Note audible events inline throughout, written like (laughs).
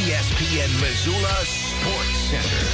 ESPN Missoula Sports Center.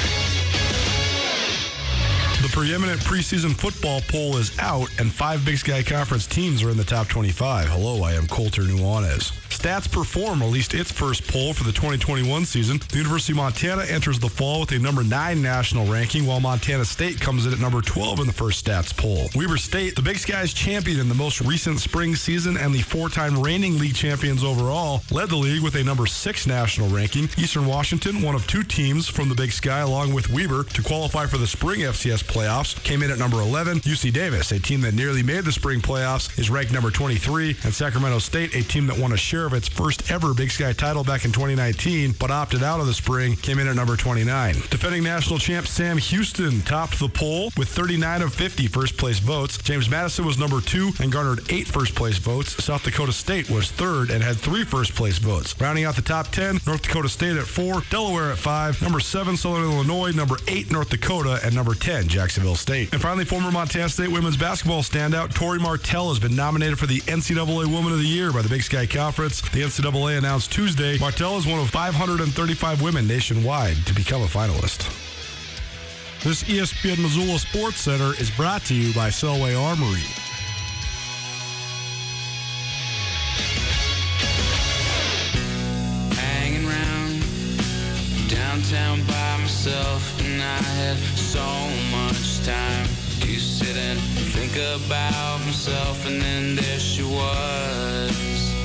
The preeminent preseason football poll is out, and five Big Sky Conference teams are in the top 25. Hello, I am Colter Nuanez. Stats Perform released its first poll for the 2021 season. The University of Montana enters the fall with a number 9 national ranking, while Montana State comes in at number 12 in the first stats poll. Weber State, the Big Sky's champion in the most recent spring season and the four time reigning league champions overall, led the league with a number 6 national ranking. Eastern Washington, one of two teams from the Big Sky, along with Weber, to qualify for the spring FCS playoffs, came in at number 11. UC Davis, a team that nearly made the spring playoffs, is ranked number 23. And Sacramento State, a team that won a share of its first ever Big Sky title back in 2019, but opted out of the spring, came in at number 29. Defending national champ Sam Houston topped the poll with 39 of 50 first place votes. James Madison was number two and garnered eight first place votes. South Dakota State was third and had three first place votes. Rounding out the top 10, North Dakota State at four, Delaware at five, number seven, Southern Illinois, number eight, North Dakota, and number 10, Jacksonville State. And finally, former Montana State women's basketball standout Tori Martell has been nominated for the NCAA Woman of the Year by the Big Sky Conference. The NCAA announced Tuesday Martell is one of 535 women nationwide to become a finalist. This ESPN Missoula Sports Center is brought to you by Selway Armory. hanging around downtown by myself, and I had so much time to sit and think about myself, and then there she was,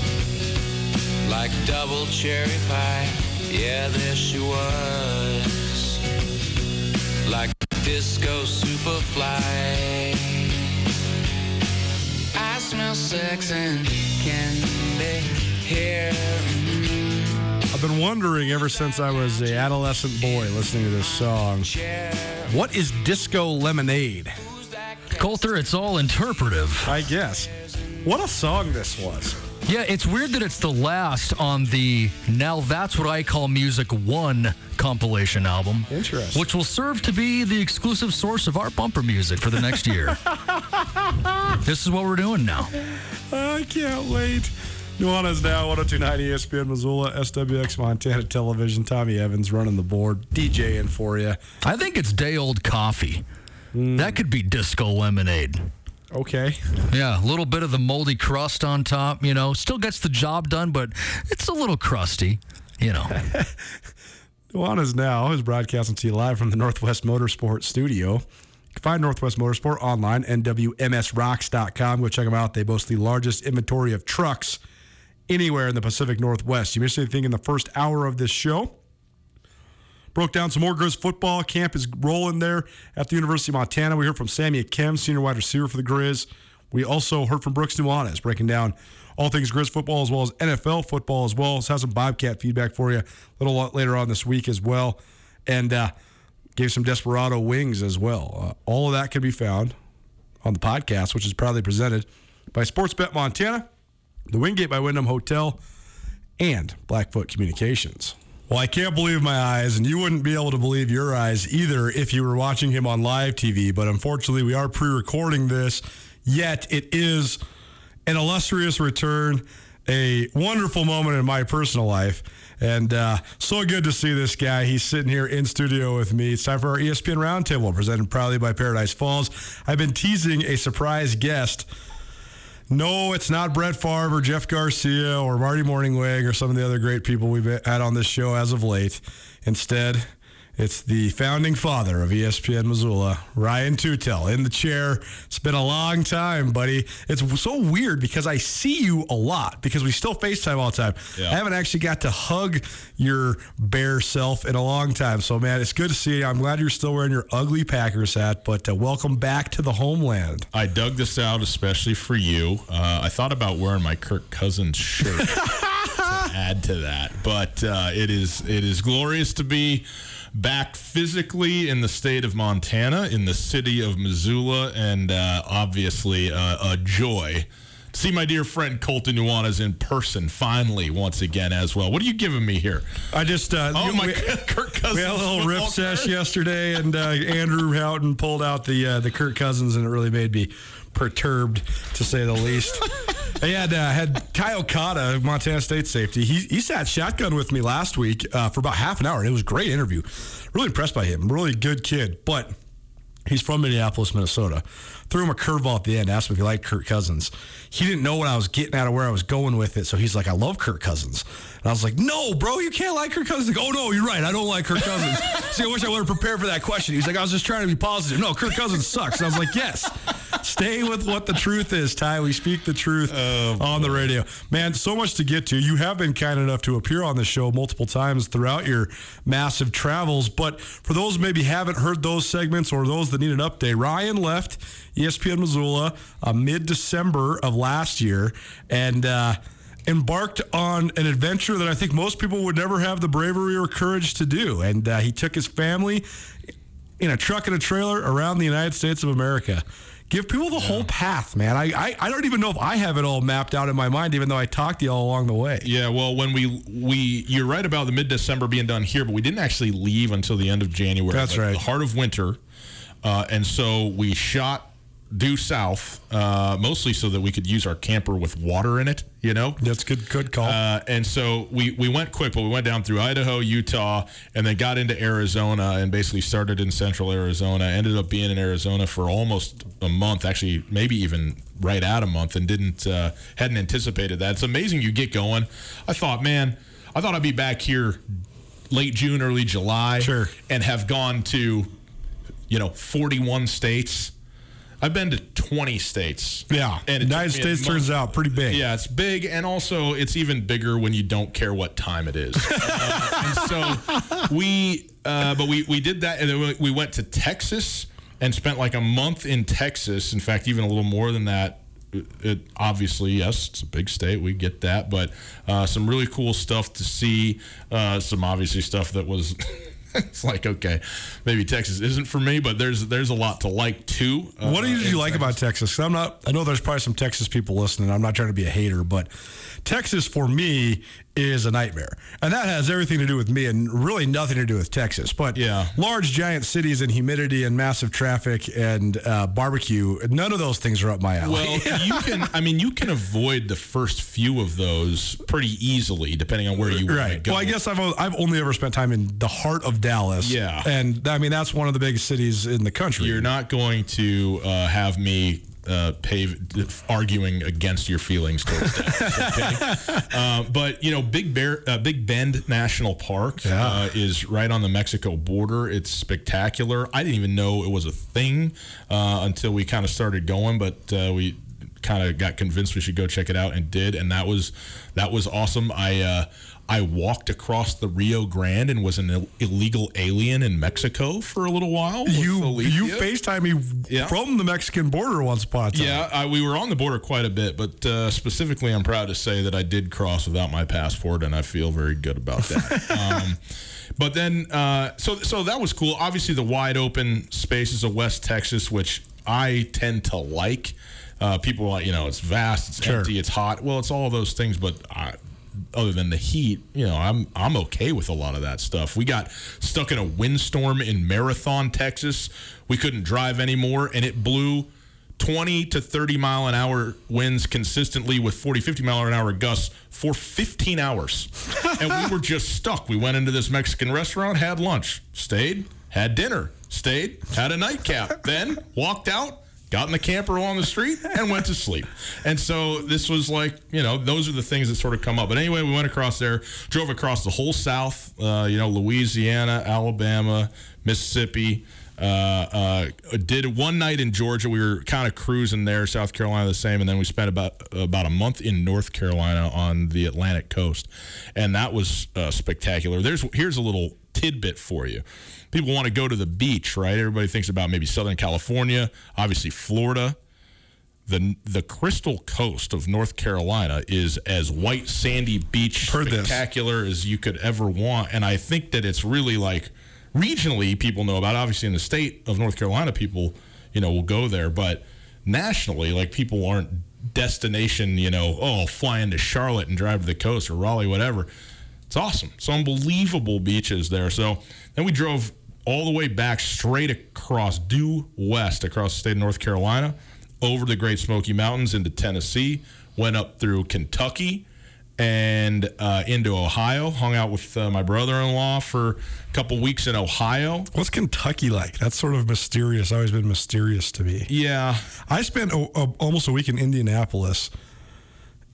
like double cherry pie. Yeah, there she was, like disco superfly. I smell sex and candy here. I've been wondering ever since I was a adolescent boy listening to this song. What is disco lemonade? Colter, it's all interpretive. I guess. What a song this was. Yeah, it's weird that it's the last on the Now That's What I Call Music 1 compilation album. Interesting. Which will serve to be the exclusive source of our bumper music for the next year. (laughs) this is what we're doing now. I can't wait. Nuanez now, 1029 ESPN Missoula, SWX Montana Television. Tommy Evans running the board, DJing for you. I think it's day old coffee. Hmm. That could be disco lemonade. Okay. Yeah, a little bit of the moldy crust on top, you know, still gets the job done, but it's a little crusty. you know. (laughs) Nuanez now is broadcasting to you live from the Northwest Motorsport studio. You can find Northwest Motorsport online, nwmsrocks.com. Go check them out. They boast the largest inventory of trucks anywhere in the Pacific Northwest. You missed anything in the first hour of this show? Broke down some more Grizz football. Camp is rolling there at the University of Montana. We heard from Sam Akem, senior wide receiver for the Grizz. We also heard from Brooks Nuanez, breaking down all things Grizz football as well as NFL football as well. So have some Bobcat feedback for you a little later on this week as well. And uh, gave some Desperado wings as well. Uh, all of that can be found on the podcast, which is proudly presented by Sportsbet Montana, the Wingate by Wyndham Hotel, and Blackfoot Communications. Well, I can't believe my eyes, and you wouldn't be able to believe your eyes either if you were watching him on live TV. But unfortunately, we are pre recording this, yet it is an illustrious return, a wonderful moment in my personal life. And uh, so good to see this guy. He's sitting here in studio with me. It's time for our ESPN Roundtable, presented proudly by Paradise Falls. I've been teasing a surprise guest. No, it's not Brett Favre or Jeff Garcia or Marty Mornhinweg or some of the other great people we've had on this show as of late. Instead, it's the founding father of ESPN Missoula, Ryan Tootell, in the chair. It's been a long time, buddy. It's so weird because I see you a lot because we still FaceTime all the time. Yeah. I haven't actually got to hug your bare self in a long time. So, man, it's good to see you. I'm glad you're still wearing your ugly Packers hat, but uh, welcome back to the homeland. I dug this out especially for you. Uh, I thought about wearing my Kirk Cousins shirt (laughs) to add to that, but uh, it is it is glorious to be back physically in the state of Montana, in the city of Missoula, and uh, obviously uh, a joy. to See my dear friend Colter Nuanez in person finally once again as well. What are you giving me here? I just uh, Oh my we, (laughs) Kirk Cousins! we had a little rip sesh yesterday, and uh, Andrew Houghton pulled out the uh, the Kirk Cousins, and it really made me perturbed to say the least. (laughs) I had uh, had (laughs) Ty Okada, Montana State safety. He he sat shotgun with me last week uh, for about half an hour, and it was a great interview. Really impressed by him. Really good kid, but. He's from Minneapolis, Minnesota. Threw him a curveball at the end, asked him if he liked Kirk Cousins. He didn't know what I was getting out of where I was going with it, so he's like, I love Kirk Cousins. And I was like, No, bro, you can't like Kirk Cousins. Like, oh, no, you're right. I don't like Kirk Cousins. (laughs) See, I wish I would have prepared for that question. He's like, I was just trying to be positive. No, Kirk Cousins sucks. And I was like, Yes, stay with what the truth is, Ty. We speak the truth on the radio. Man, so much to get to. You have been kind enough to appear on the show multiple times throughout your massive travels. But for those who maybe haven't heard those segments or those that need an update, Ryan left ESPN Missoula uh, mid December of last year and uh, embarked on an adventure that I think most people would never have the bravery or courage to do. And uh, he took his family in a truck and a trailer around the United States of America. Give people the whole path, man. I, I I don't even know if I have it all mapped out in my mind, even though I talked to you all along the way. Yeah, well, when we we you're right about the mid December being done here, but we didn't actually leave until the end of January. That's like right. the heart of winter, uh, and so we shot due south, uh, mostly so that we could use our camper with water in it. You know, That's good. Good call. uh, and so we, we went quick, but we went down through Idaho, Utah, and then got into Arizona and basically started in central Arizona. Ended up being in Arizona for almost a month, actually, maybe even right at a month, and didn't uh, hadn't anticipated that. It's amazing you get going. I thought, man, I thought I'd be back here late June, early July, Sure. and have gone to you know 41 states. I've been to 20 states. yeah, and it United States turns out pretty big. yeah, it's big, and also it's even bigger when you don't care what time it is. (laughs) uh, and so we, uh, but we we did that, and then we- we went to Texas and spent like a month in Texas. In fact, even a little more than that. It, it obviously yes, it's a big state. We get that, but uh, some really cool stuff to see. Uh, some obviously stuff that was. (laughs) (laughs) it's like okay, maybe Texas isn't for me, but there's there's a lot to like too. uh, What did you like about Texas? I'm not. I know there's probably some Texas people listening. I'm not trying to be a hater, but Texas for me is a nightmare, and that has everything to do with me and really nothing to do with Texas. But Yeah. large giant cities and humidity and massive traffic and uh, barbecue. None of those things are up my alley. Well, (laughs) you can. I mean, you can avoid the first few of those pretty easily, depending on where you Right. go. Well, I guess I've I've only ever spent time in the heart of Dallas. Yeah. And I mean that's one of the biggest cities in the country. you're not going to uh, have me uh, pave arguing against your feelings towards that. (laughs) okay? uh, but you know, Big Bear, uh, Big Bend National Park Yeah. uh, is right on the Mexico border. It's spectacular. I didn't even know it was a thing uh, until we kind of started going, but uh, we kind of got convinced we should go check it out and did, and that was that was awesome. I uh, I walked across the Rio Grande and was an Ill- illegal alien in Mexico for a little while. You you FaceTime me Yeah. from the Mexican border once upon a time. Yeah, I, we were on the border quite a bit, but uh, specifically, I'm proud to say that I did cross without my passport, and I feel very good about that. (laughs) um, but then, uh, so so that was cool. Obviously, the wide open spaces of West Texas, which I tend to like. Uh, people are like, you know, it's vast, it's Sure. empty, it's hot. Well, it's all of those things, but I, other than the heat, you know, I'm I'm okay with a lot of that stuff. We got stuck in a windstorm in Marathon, Texas. We couldn't drive anymore, and it blew 20 to 30 mile an hour winds consistently with 40, 50 mile an hour gusts for 15 hours. (laughs) and we were just stuck. We went into this Mexican restaurant, had lunch, stayed, had dinner, stayed, had a nightcap, then walked out, got in the camper on the street, and went to sleep. And so this was like, you know, those are the things that sort of come up. But anyway, we went across there, drove across the whole South, uh, you know, Louisiana, Alabama, Mississippi. Uh, uh, did one night in Georgia. We were kind of cruising there. South Carolina the same, and then we spent about about a month in North Carolina on the Atlantic coast, and that was uh, spectacular. There's here's a little tidbit for you. People want to go to the beach, right? Everybody thinks about maybe Southern California, obviously Florida. The, the crystal coast of North Carolina is as white sandy beach Heard this. spectacular as you could ever want and I think that it's really like regionally people know about it. obviously in the state of North Carolina people you know will go there but nationally like people aren't destination you know oh fly into Charlotte and drive to the coast or Raleigh whatever it's awesome it's unbelievable beaches there so then we drove all the way back straight across due west across the state of North Carolina over the Great Smoky Mountains into Tennessee went up through Kentucky and uh, into Ohio. Hung out with uh, my brother-in-law for a couple weeks in Ohio. What's Kentucky like? That's sort of mysterious. Always been mysterious to me. Yeah, I spent a, a, almost a week in Indianapolis,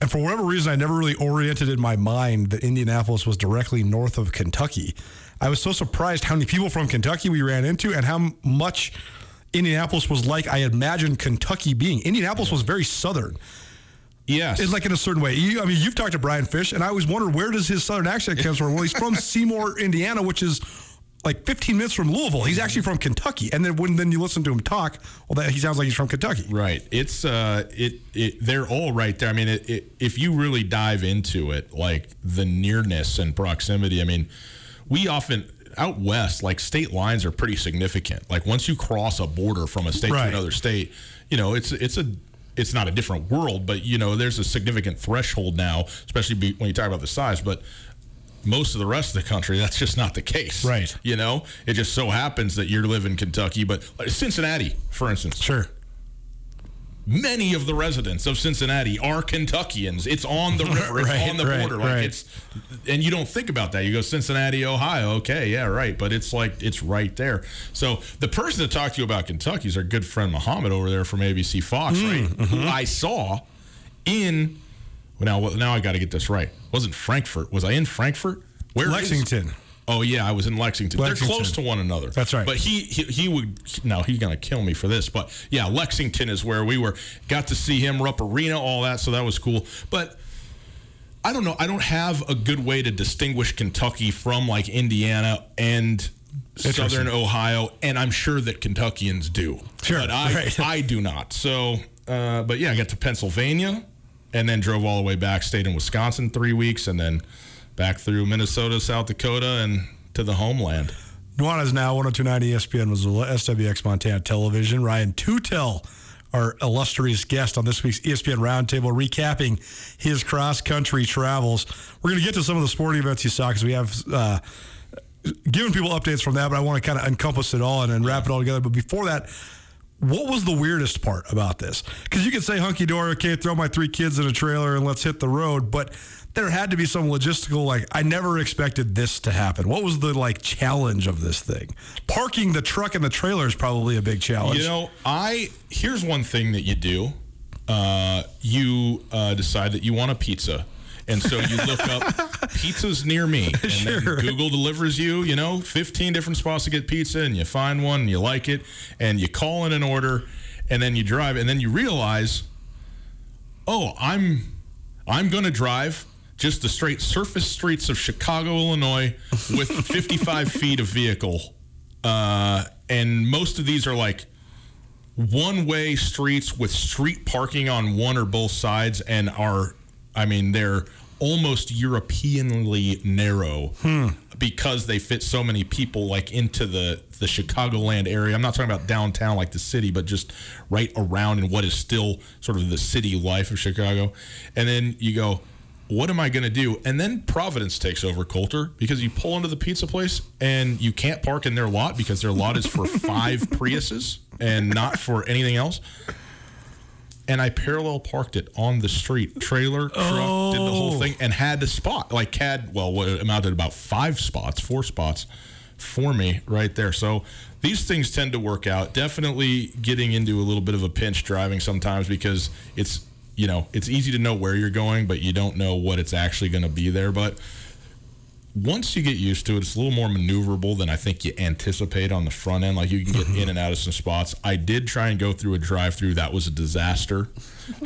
and for whatever reason, I never really oriented in my mind that Indianapolis was directly north of Kentucky. I was so surprised how many people from Kentucky we ran into and how much Indianapolis was like I imagined Kentucky being. Indianapolis was very southern. yes. It's like in a certain way. You, I mean, you've talked to Brian Fish, and I always wondered where does his southern accent come from? Well, he's from (laughs) Seymour, Indiana, which is like 15 minutes from Louisville. He's actually from Kentucky. And then when then you listen to him talk, well, that, he sounds like he's from Kentucky. Right. It's uh it it they're all right there. I mean, it, it, if you really dive into it, like the nearness and proximity. I mean, we often out west, like state lines are pretty significant. Like once you cross a border from a state Right. to another state, you know, it's it's a it's not a different world, but you know, there's a significant threshold now, especially be, when you talk about the size, but most of the rest of the country, that's just not the case. Right. You know, it just so happens that you live in Kentucky, but like Cincinnati, for instance, Sure. Many of the residents of Cincinnati are Kentuckians. It's on the (laughs) river. It's Right, on the right, border. Like right. it's, and you don't think about that. You go Cincinnati, Ohio. Okay, yeah, right. But it's like it's right there. So the person to talk to you about Kentucky is our good friend Muhammad over there from ABC Fox, Mm, right? mm-hmm. Who I saw in. Now, now I got to get this right. Wasn't Frankfurt? Was I in Frankfurt? Where is- Lexington. Oh yeah, I was in Lexington. They're close to one another. That's right. But he he, he would no, he's gonna kill me for this. But yeah, Lexington is where we were. Got to see him, Rupp Arena, all that. So that was cool. But I don't know. I don't have a good way to distinguish Kentucky from like Indiana and Southern Ohio, and I'm sure that Kentuckians do. Sure, but I right. I do not. So, uh, but yeah, I got to Pennsylvania, and then drove all the way back. Stayed in Wisconsin three weeks, and then back through Minnesota, South Dakota, and to the homeland. Nuanez now 1029 ESPN Missoula, SWX Montana Television. Ryan Tootell, our illustrious guest on this week's ESPN Roundtable, recapping his cross country travels. We're going to get to some of the sporting events you saw because we have uh, given people updates from that, but I want to kind of encompass it all and, and wrap it all together. But before that, what was the weirdest part about this? Because you could say hunky dory, okay, throw my three kids in a trailer and let's hit the road, but there had to be some logistical like I never expected this to happen. What was the like challenge of this thing? Parking the truck and the trailer is probably a big challenge. You know, I here's one thing that you do. Uh, you uh, decide that you want a pizza. And so you look up (laughs) pizzas near me, and Sure. then Google delivers you, you know, 15 different spots to get pizza, and you find one, and you like it, and you call in an order, and then you drive, and then you realize, oh, I'm, I'm going to drive just the straight surface streets of Chicago, Illinois, with (laughs) 55 feet of vehicle, uh, and most of these are like one way streets with street parking on one or both sides and are I mean they're almost Europeanly narrow because they fit so many people like into the the Chicagoland area. I'm not talking about downtown like the city, but just right around in what is still sort of the city life of Chicago. And then you go, what am I going to do? And then Providence takes over Colter because you pull into the pizza place and you can't park in their lot because their lot is for (laughs) five Priuses and not for anything else. And I parallel parked it on the street, trailer, truck, did the whole oh. thing, and had a spot. Like had well, what amounted to about five spots, four spots for me right there. So these things tend to work out. Definitely getting into a little bit of a pinch driving sometimes because it's you know it's easy to know where you're going, but you don't know what it's actually going to be there. But once you get used to it, it's a little more maneuverable than I think you anticipate on the front end. Like you can get mm-hmm. in and out of some spots. I did try and go through a drive-through. That was a disaster.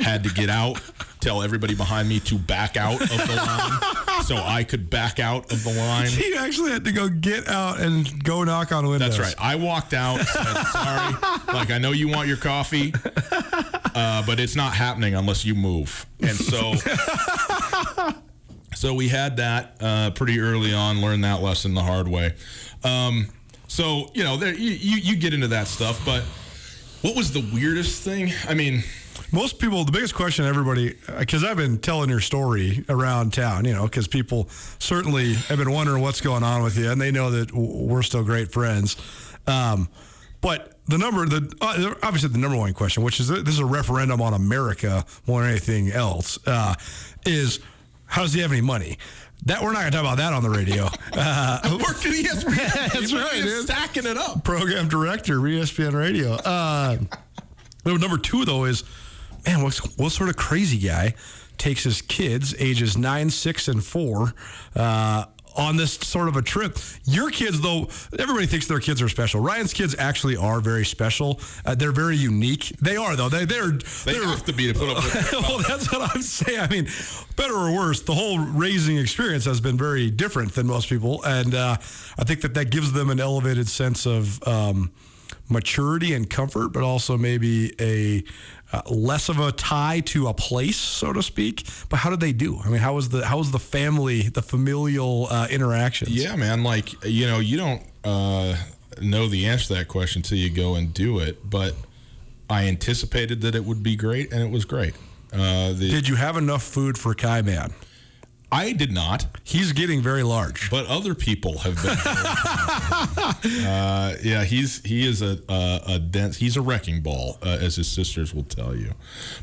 Had to get out, tell everybody behind me to back out of the line, so I could back out of the line. you actually had to go get out and go knock on windows. That's right. I walked out. Said, Sorry. Like I know you want your coffee, (laughs) uh, but it's not happening unless you move. And so, (laughs) so we had that uh, pretty early on. Learned that lesson the hard way. Um, so you know, there you, you you get into that stuff. But what was the weirdest thing? I mean, Most people, the biggest question everybody, because I've been telling your story around town, you know, because people certainly have been wondering what's going on with you, and they know that we're still great friends. Um, but the number, the uh, obviously the number one question, which is this is a referendum on America more than anything else, uh, is how does he have any money? That we're not going to talk about that on the radio. (laughs) Uh, worked at ESPN. That's right, dude. Stacking it up. program director, ESPN Radio. Uh, number two, though, is man, what's, what sort of crazy guy takes his kids, ages nine, six, and four, uh, on this sort of a trip? Your kids, though, everybody thinks their kids are special. Ryan's kids actually are very special. Uh, they're very unique. They are, though. They, they're, They they're have to be to put up with. (laughs) well, that's what I'm saying. I mean, better or worse, the whole raising experience has been very different than most people, and uh, I think that that gives them an elevated sense of um, maturity and comfort, but also maybe a uh, less of a tie to a place, so to speak. But how did they do? I mean, how was the how was the family, the familial uh, interactions? Yeah, man. Like you know, you don't uh, know the answer to that question until you go and do it. But I anticipated that it would be great, and it was great. Uh, the, Did you have enough food for Kai Man? I did not, He's getting very large. but other people have been. (laughs) uh, yeah, he's he is a a, a dense. He's a wrecking ball, uh, as his sisters will tell you.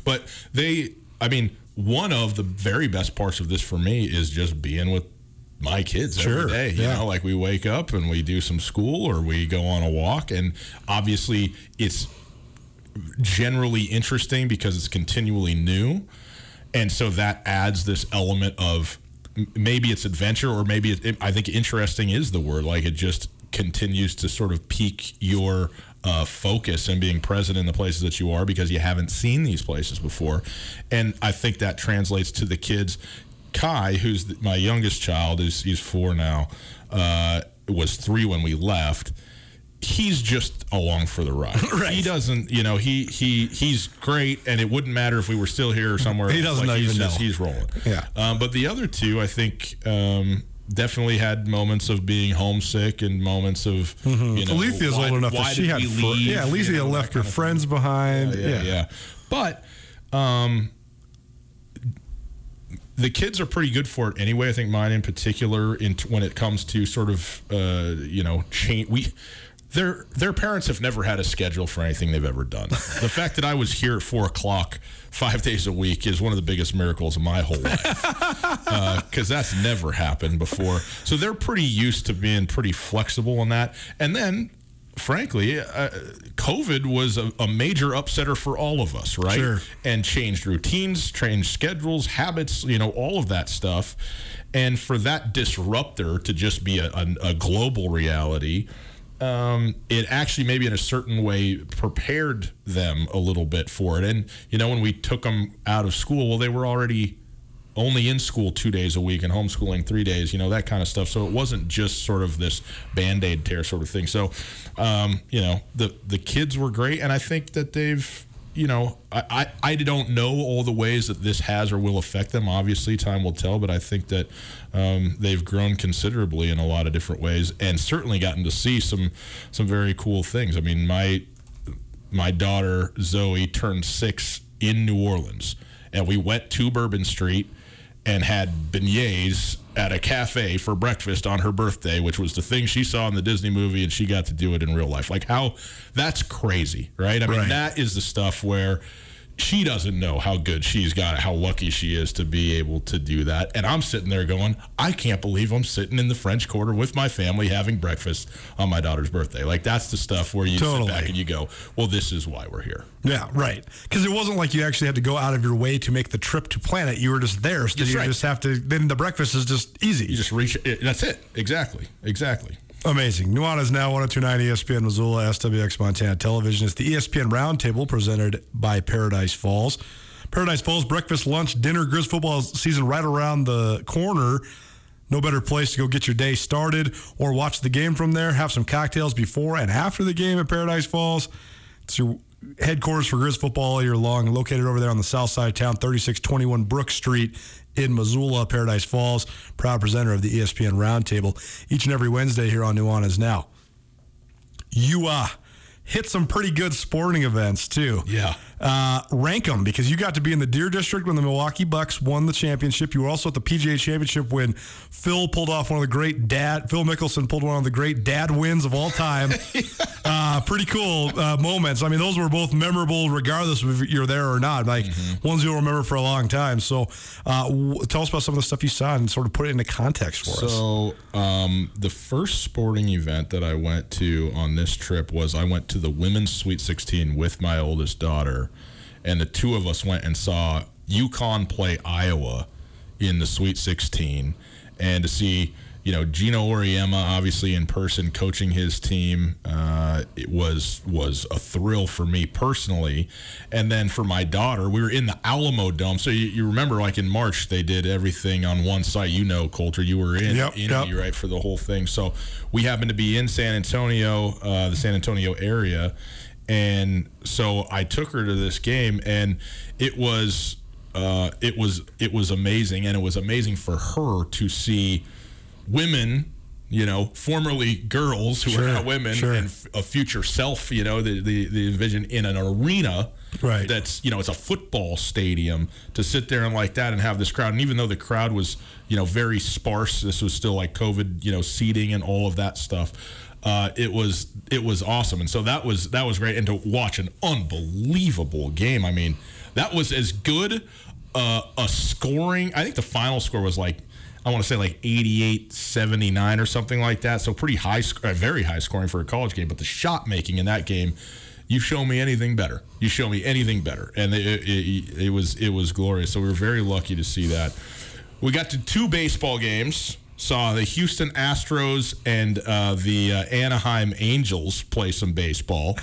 But they, I mean, one of the very best parts of this for me is just being with my kids Sure, every day. You yeah. know, like we wake up and we do some school or we go on a walk, and obviously it's generally interesting because it's continually new. And so that adds this element of maybe it's adventure or maybe it, I think interesting is the word. Like it just continues to sort of pique your uh, focus and being present in the places that you are because you haven't seen these places before. And I think that translates to the kids. Kai, who's the, my youngest child, is he's four now, uh, was three when we left he's just along for the ride. (laughs) Right. He doesn't, you know, he he he's great, and it wouldn't matter if we were still here or somewhere. He doesn't Like, he's even just- know. He's rolling. Yeah. Um, but the other two, I think. Um, Definitely had moments of being homesick and moments of you know. Alethea's why- old enough that she had fr- yeah. you know, left her friends behind. yeah, yeah, yeah. But um, the kids are pretty good for it anyway. I think mine in particular, in when it comes to sort of uh, you know change. We their their parents have never had a schedule for anything they've ever done. the fact that I was here at four o'clock five days a week is one of the biggest miracles of my whole life because that's never happened before. So they're pretty used to being pretty flexible on that. And then, frankly, uh, COVID was a, a major upsetter for all of us, right? Sure. And changed routines, changed schedules, habits, you know, all of that stuff. And for that disruptor to just be a, a, a global reality um, it actually maybe in a certain way prepared them a little bit for it. And you know, when we took them out of school, well, they were already only in school two days a week and homeschooling three days. You know that kind of stuff. So it wasn't just sort of this band aid tear sort of thing. So, um, you know, the the kids were great, and I think that they've you know, I, I, I don't know all the ways that this has or will affect them. Obviously, time will tell, but I think that um, they've grown considerably in a lot of different ways and certainly gotten to see some some very cool things. I mean, my my daughter Zoe turned six in New Orleans, and we went to Bourbon Street and had beignets at a cafe for breakfast on her birthday, which was the thing she saw in the Disney movie, and she got to do it in real life. Like how that's crazy, right? I mean, Right. that is the stuff where she doesn't know how good she's got it, how lucky she is to be able to do that. And I'm sitting there going, I can't believe I'm sitting in the French Quarter with my family having breakfast on my daughter's birthday. Like that's the stuff where you Totally. sit back and you go, well, this is why we're here. Yeah, right. Because it wasn't like you actually had to go out of your way to make the trip to Planet. You were just there, so That's you right. just have to. Then the breakfast is just easy. You just reach. It, that's it. Exactly. Exactly. Amazing. Nuanez now 1029 ESPN Missoula, SWX Montana Television. It's the ESPN Roundtable presented by Paradise Falls. Paradise Falls breakfast, lunch, dinner, Grizz football season right around the corner. No better place to go get your day started or watch the game from there. Have some cocktails before and after the game at Paradise Falls. It's your headquarters for Grizz football all year long, located over there on the south side of town, 3621 Brook Street in Missoula, Paradise Falls. Proud presenter of the ESPN Roundtable each and every Wednesday here on Nuanez Now. You uh, hit some pretty good sporting events too. Yeah. Uh, rank them because you got to be in the Deer District when the Milwaukee Bucks won the championship. You were also at the PGA Championship when Phil pulled off one of the great dad. Phil Mickelson pulled one of the great dad wins of all time. (laughs) uh, pretty cool uh, moments. I mean, those were both memorable, regardless of if you're there or not. Like ones you'll remember for a long time. So, uh, w- tell us about some of the stuff you saw and sort of put it into context for us. So, um, the first sporting event that I went to on this trip was I went to the women's Sweet 16 with my oldest daughter, and the two of us went and saw UConn play Iowa in the Sweet 16, and to see you know Geno Auriemma obviously in person coaching his team uh, it was was a thrill for me personally. And then for my daughter we were in the Alamo Dome. So you, you remember like in March they did everything on one site. You know Colter you were in Yep, in yep. right for the whole thing. So we happened to be in San Antonio uh, the San Antonio area and so I took her to this game and it was uh, it was it was amazing and it was amazing for her to see women you know formerly girls who Sure, are now women sure. and f- a future self you know the, the the vision in an arena Right. that's you know it's a football stadium to sit there and like that and have this crowd and even though the crowd was you know very sparse this was still like covid you know seating and all of that stuff uh, it was it was awesome and so that was that was great and to watch an unbelievable game i mean that was as good uh, a scoring i think the final score was like I want to say like 88 79 or something like that. So pretty high, very high scoring for a college game. But the shot making in that game, you show me anything better. You show me anything better, and it, it, it was it was glorious. So we were very lucky to see that. We got to two baseball games. Saw the Houston Astros and uh, the uh, Anaheim Angels play some baseball.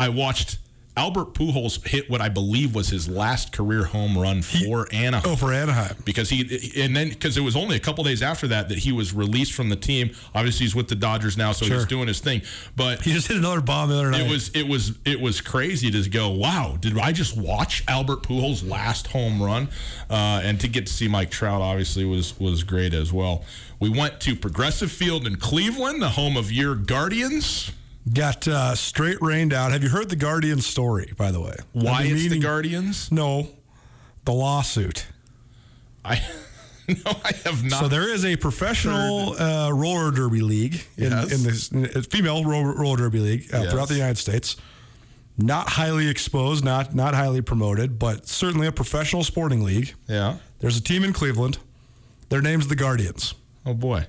I watched Albert Pujols hit what I believe was his last career home run for Anaheim oh, for Anaheim. because he and then because it was only a couple days after that that he was released from the team. Obviously, he's with the Dodgers now, so Sure. he's doing his thing. But He just hit another bomb the other night. it was it was it was crazy to go. Wow, did I just watch Albert Pujols' last home run? Uh, and to get to see Mike Trout obviously was was great as well. We went to Progressive Field in Cleveland, the home of your Guardians. Got uh, straight rained out. Have you heard the Guardian story, by the way? Why it's the Guardians? No, the lawsuit. I (laughs) no, I have not. So there is a professional uh, roller derby league in, Yes. in this in female roller, roller derby league uh, Yes. throughout the United States. Not highly exposed, not not highly promoted, but certainly a professional sporting league. yeah. There's a team in Cleveland. Their name's the Guardians. Oh boy.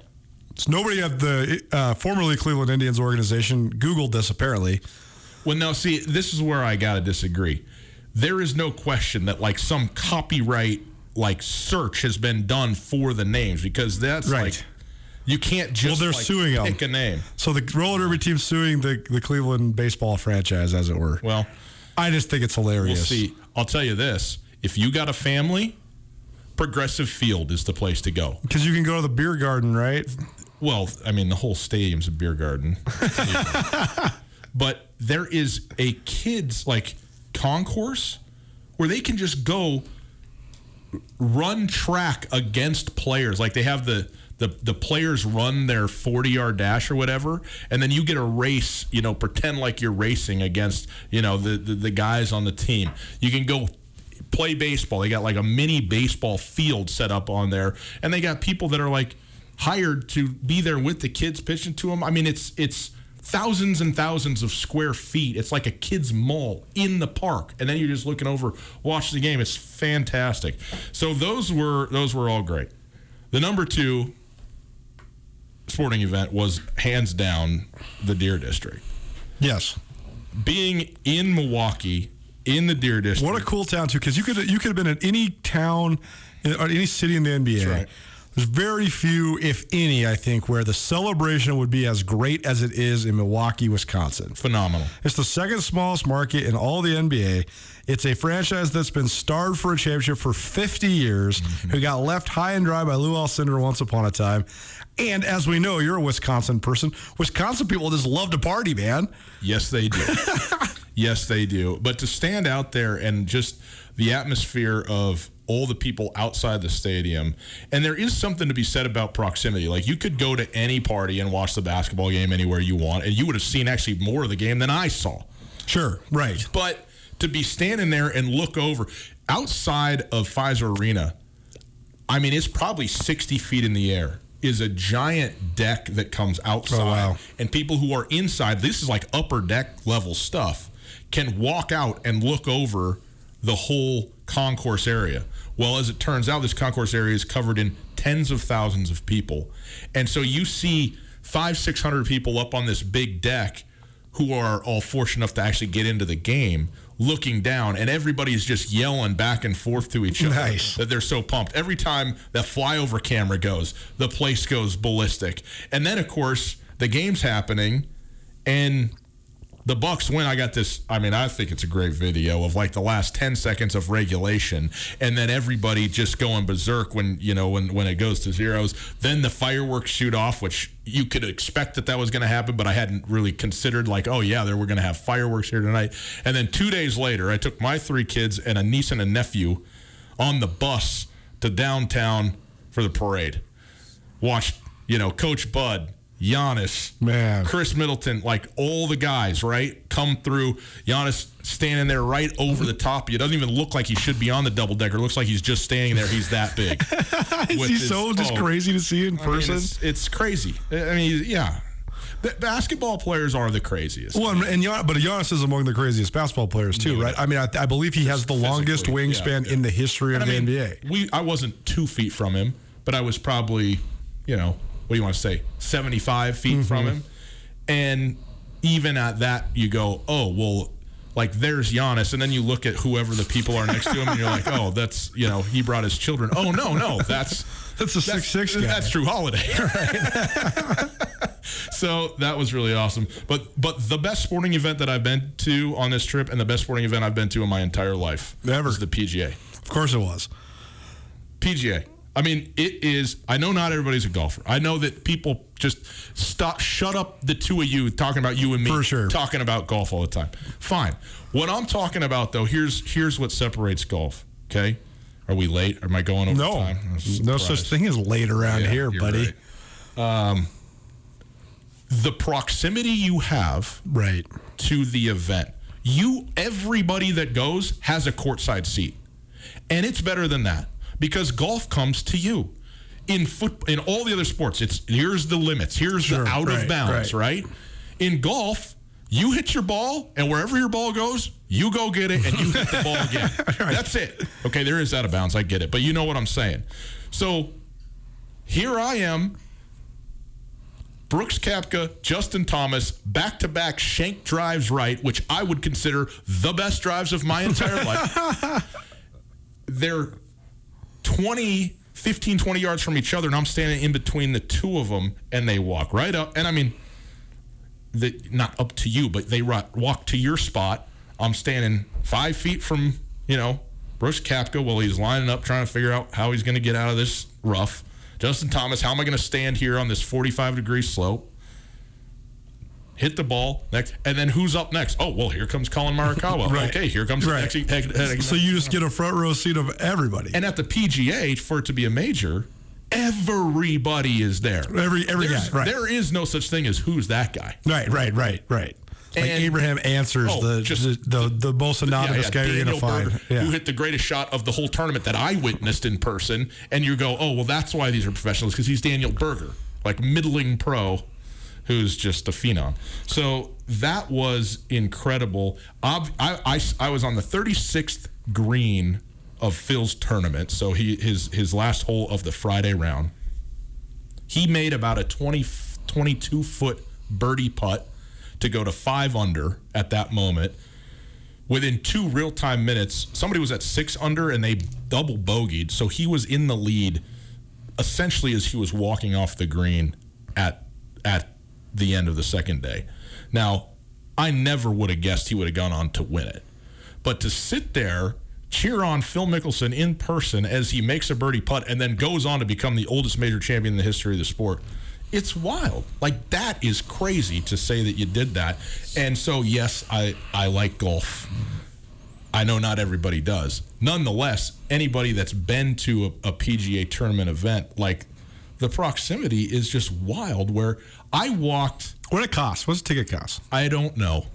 So nobody at the uh, formerly Cleveland Indians organization Googled this apparently. Well, now see, this is where I gotta disagree. There is no question that like some copyright like search has been done for the names because that's Right. like you can't just they're like, suing pick a name. So the roller derby team's suing the, the Cleveland baseball franchise, as it were. Well, I just think it's we'll hilarious. see. I'll tell you this: if you got a family, Progressive Field is the place to go. Because you can go to the beer garden, right? Well, I mean, the whole stadium's a beer garden. (laughs) but there is a kids like concourse where they can just go run track against players. Like they have the the, the players run their 40 yard dash or whatever, and then you get a race, you know, pretend like you're racing against, you know, the, the, the guys on the team. You can go play baseball. They got like a mini baseball field set up on there, and they got people that are like hired to be there with the kids pitching to them. I mean, it's it's thousands and thousands of square feet. It's like a kids mall in the park, and then you're just looking over, watch the game. It's fantastic. So those were those were all great. The number two sporting event was hands down the Deer District. Yes. Being in Milwaukee in the Deer District. What a cool town too, because you could you could have been in any town in- or any city in the NBA. right. There's very few, if any, I think, where the celebration would be as great as it is in Milwaukee, Wisconsin. phenomenal. It's the second smallest market in all the NBA. It's a franchise that's been starved for a championship for 50 years, mm-hmm. who got left high and dry by Lou Alcindor once upon a time. And as we know, you're a Wisconsin person. Wisconsin people just love to party, man. Yes, they do. (laughs) yes, they do. But to stand out there and just the atmosphere of all the people outside the stadium, and there is something to be said about proximity. Like you could go to any party and watch the basketball game anywhere you want, and you would have seen actually more of the game than I saw. Sure, right. But to be standing there and look over outside of Fiserv Arena, I mean, it's probably 60 feet in the air. Is a giant deck that comes outside, Oh, wow. and people who are inside, this is like upper deck level stuff, can walk out and look over the whole concourse area. Well, as it turns out, this concourse area is covered in tens of thousands of people, and so you see five, six hundred people up on this big deck who are all fortunate enough to actually get into the game looking down and everybody's just yelling back and forth to each other Nice. that they're so pumped. Every time that flyover camera goes the place goes ballistic. And then of course the game's happening and the bucks win. I got this i mean i think it's a great video of like the last 10 seconds of regulation and then everybody just going berserk when you know when when it goes to zeros. Then the fireworks shoot off which you could expect that that was going to happen but i hadn't really considered like oh yeah there we're going to have fireworks here tonight. And then two days later i took my three kids and a niece and a nephew on the bus to downtown for the parade. Watched you know coach bud Giannis, Man. Khris Middleton, like all the guys, right? Come through. Giannis standing there right over the top. It doesn't even look like he should be on the double decker. It looks like he's just standing there. He's that big. (laughs) Is he his- so just oh, crazy to see in I mean, person? it's, it's crazy. I mean, yeah. The basketball players are the craziest. Well, and, Gian- but Giannis is among the craziest basketball players too, right? I mean, I, I believe he has the longest Physically, yeah, wingspan yeah. in the history of And the I mean, NBA. We I wasn't two feet from him, but I was probably, you know, what do you want to say, seventy five feet Mm-hmm. from him, and even at that, you go, oh well, like there's Giannis, and then you look at whoever the people are next to him, and you're like, oh, that's you know, he brought his children. Oh no, no, that's (laughs) That's a six six that's Jrue Holiday. (laughs) Right? so that was really awesome. But but the best sporting event that I've been to on this trip, and the best sporting event I've been to in my entire life, Ever. is the PGA. Of course, it was. PGA. I mean, it is. I know not everybody's a golfer. I know that people just stop, shut up the two of you talking about you and me, For sure. talking about golf all the time. Fine. What I'm talking about though, here's here's what separates golf. Okay, are we late? Am I going over No, time? Was no such thing as late around Yeah, here, buddy. right. Um, the proximity you have Right. to the event. You everybody that goes has a courtside seat. And it's better than that because golf comes to you. In foot, in all the other sports, it's here's the limits. Here's Sure, the out right, of bounds, right. right? In golf, you hit your ball, and wherever your ball goes, you go get it, and you hit the ball again. (laughs) That's it. Okay, there is out of bounds. I get it, but you know what I'm saying. So here I am. Brooks Koepka, Justin Thomas, back to back shank drives right, which I would consider the best drives of my entire life. (laughs) They're 20, 15, 20 yards from each other, and I'm standing in between the two of them, and they walk right up. And I mean, the, not up to you, but they walk to your spot. I'm standing five feet from, you know, Brooks Koepka while he's lining up trying to figure out how he's going to get out of this rough. Justin Thomas, how am I going to stand here on this 45 degree slope? Hit the ball next, and then who's up next? Oh, well, here comes Collin Morikawa. (laughs) Right. Okay, here comes Right. the next, So you just get a front row seat of everybody. and at the PGA, for it to be a major, everybody is there. Every- every There's- guy, right. There is no such thing as who's that guy. right, right, right, right. Like And- Abraham answers Oh, the, just- the the the most anonymous guy you're Daniel gonna find. Yeah. who hit the greatest shot of the whole tournament that I witnessed in person, and you go, oh well, that's why these are professionals because he's Daniel Berger, like middling pro, who's just a phenom. So that was incredible. I, I I was on the 36th green of Phil's tournament, so he his his last hole of the Friday round. He made about a 20, 22 foot birdie putt to go to five under at that moment. Within two real time minutes, somebody was at six under and they double bogeyed. So he was in the lead essentially as he was walking off the green at at the end of the second day. Now, I never would have guessed he would have gone on to win it. But to sit there, cheer on Phil Mickelson in person as he makes a birdie putt and then goes on to become the oldest major champion in the history of the sport. It's wild. Like that is crazy to say that you did that. And so yes, I I like golf. I know not everybody does. Nonetheless, anybody that's been to a, a PGA tournament event, like the proximity is just wild. Where I walked, What it costs? What's the ticket cost? I don't know.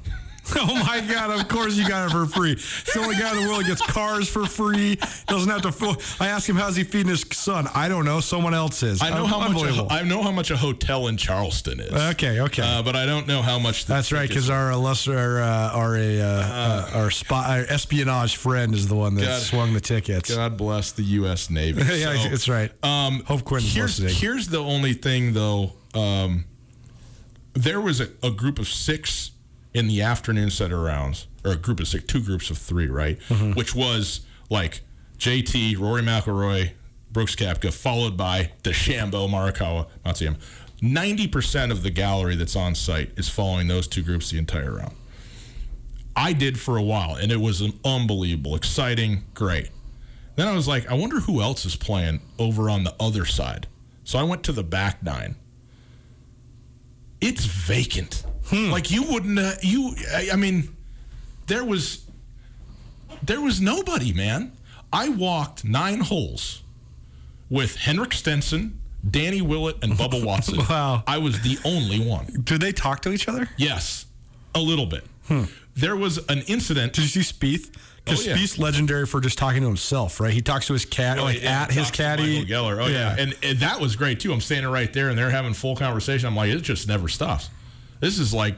(laughs) Oh my God! Of course you got it for free. It's the only guy in the world that gets cars for free. Doesn't have to. I asked him how's he feeding his son. I don't know. Someone else is. I know how much. A, I know how much a hotel in Charleston is. Okay, okay. Uh, but I don't know how much. That's right, because our lesser, uh, our a, uh, uh, our spot, our espionage friend is the one that God. swung the tickets. God bless the U.S. Navy. (laughs) yeah, So, that's right. Um, Hope Quinton's here's, listening. Here's the only thing, though. Um, there was a, a group of six in the afternoon set of rounds, or a group of six, two groups of three, right? Mm-hmm. Which was like JT, Rory McIlroy, Brooks Koepka, followed by DeChambeau, Morikawa, Matsuyama. Ninety percent of the gallery that's on site is following those two groups the entire round. I did for a while, and it was unbelievable, exciting, great. Then I was like, I wonder who else is playing over on the other side. So I went to the back nine. It's vacant. Like you wouldn't. Uh, you. I, I mean, there was. There was nobody, man. I walked nine holes with Henrik Stenson, Danny Willett, and Bubba (laughs) Watson. Wow. I was the only one. Did they talk to each other? Yes, a little bit. There was an incident. Did you see Spieth? Because Oh, yeah. Spieth's legendary for just talking to himself, right? He talks to his cat, like yeah, at his caddy. Michael Greller. Oh yeah. And, and that was great too. I'm standing right there, and they're having full conversation. I'm like, it just never stops. This is like,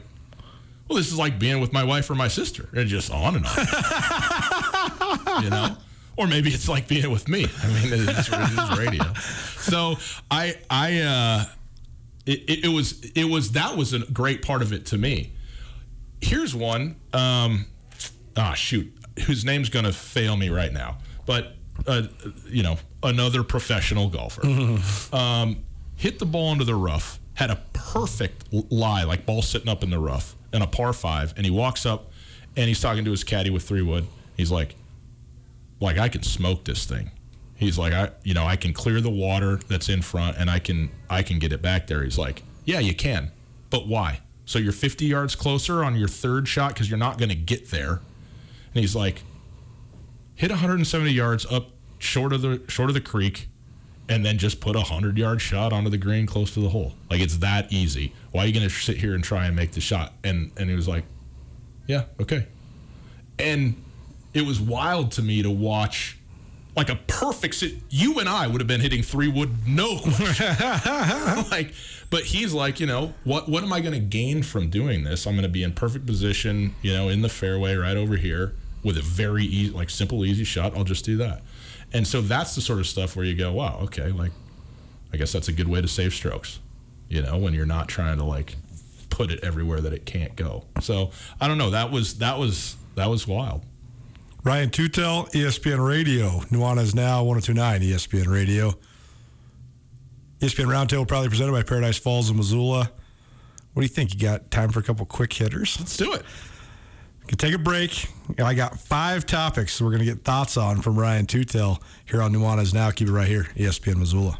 well, this is like being with my wife or my sister, and just on and on. you know, or maybe it's like being with me. I mean, it's, it's radio. So I, I, uh, it, it, was, it was that was a great part of it to me. Here's one. Um, ah, shoot, whose name's going to fail me right now, but uh, you know, another professional golfer (laughs) um, hit the ball into the rough, had a perfect lie, like ball sitting up in the rough, in a par five, and he walks up and he's talking to his caddy with three wood. He's like, like I can smoke this thing. He's like, I, you know, I can clear the water that's in front, and I can, I can get it back there. He's like, yeah, you can, but why? So you're 50 yards closer on your third shot because you're not going to get there. And he's like, hit 170 yards up short of the short of the creek, and then just put a hundred yard shot onto the green close to the hole. Like it's that easy. Why are you going to sit here and try and make the shot? And and he was like, yeah, okay. And it was wild to me to watch like a perfect. sit- You and I would have been hitting three wood, no (laughs) like, but he's like, you know, what what am I going to gain from doing this? I'm going to be in perfect position, you know, in the fairway right over here with a very easy, like simple, easy shot. I'll just do that. And so that's the sort of stuff where you go, wow, okay, like, I guess that's a good way to save strokes, you know, when you're not trying to like put it everywhere that it can't go. So I don't know. That was that was that was wild. Ryan Tootell, ESPN Radio. Nuanez Now, 1029 ESPN Radio. ESPN Roundtable proudly presented by Paradise Falls and Missoula. What do you think? You got time for a couple quick hitters? Let's do it. Can take a break. I got five topics we're going to get thoughts on from Ryan Tootell here on Nuanez Now. Keep it right here, ESPN Missoula.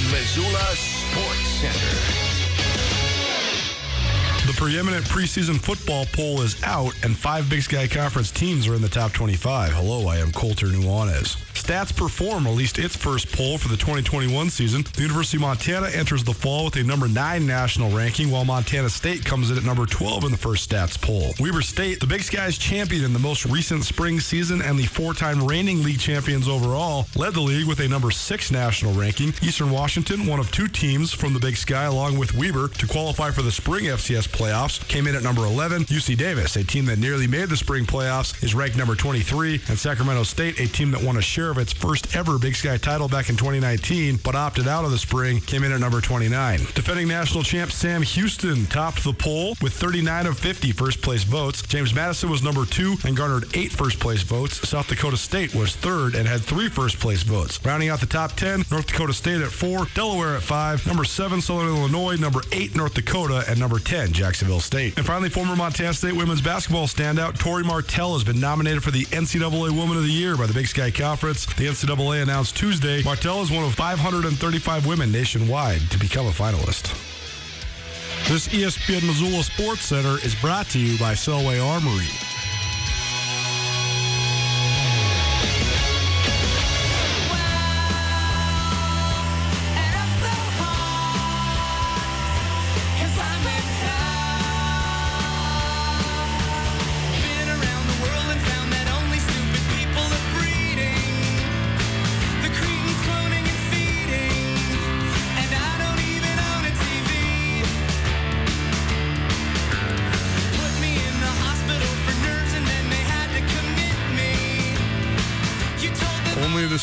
ESPN Missoula Sports Center. The preeminent preseason football poll is out, and five Big Sky Conference teams are in the top 25. Hello, I am Colter Nuanez. Stats Perform released its first poll for the 2021 season. The University of Montana enters the fall with a number 9 national ranking, while Montana State comes in at number 12 in the first stats poll. Weber State, the Big Sky's champion in the most recent spring season and the four time reigning league champions overall, led the league with a number 6 national ranking. Eastern Washington, one of two teams from the Big Sky, along with Weber, to qualify for the spring FCS playoffs, came in at number 11. UC Davis, a team that nearly made the spring playoffs, is ranked number 23. And Sacramento State, a team that won a share of its first ever Big Sky title back in 2019, but opted out of the spring, came in at number 29. Defending national champ Sam Houston topped the poll with 39 of 50 first place votes. James Madison was number two and garnered eight first place votes. South Dakota State was third and had three first place votes. Rounding out the top 10, North Dakota State at four, Delaware at five, number seven, Southern Illinois, number eight, North Dakota, and number 10, Jacksonville State. And finally, former Montana State women's basketball standout Tori Martell has been nominated for the NCAA Woman of the Year by the Big Sky Conference. The NCAA announced Tuesday Martell is one of 535 women nationwide to become a finalist. This ESPN Missoula Sports Center is brought to you by Selway Armory.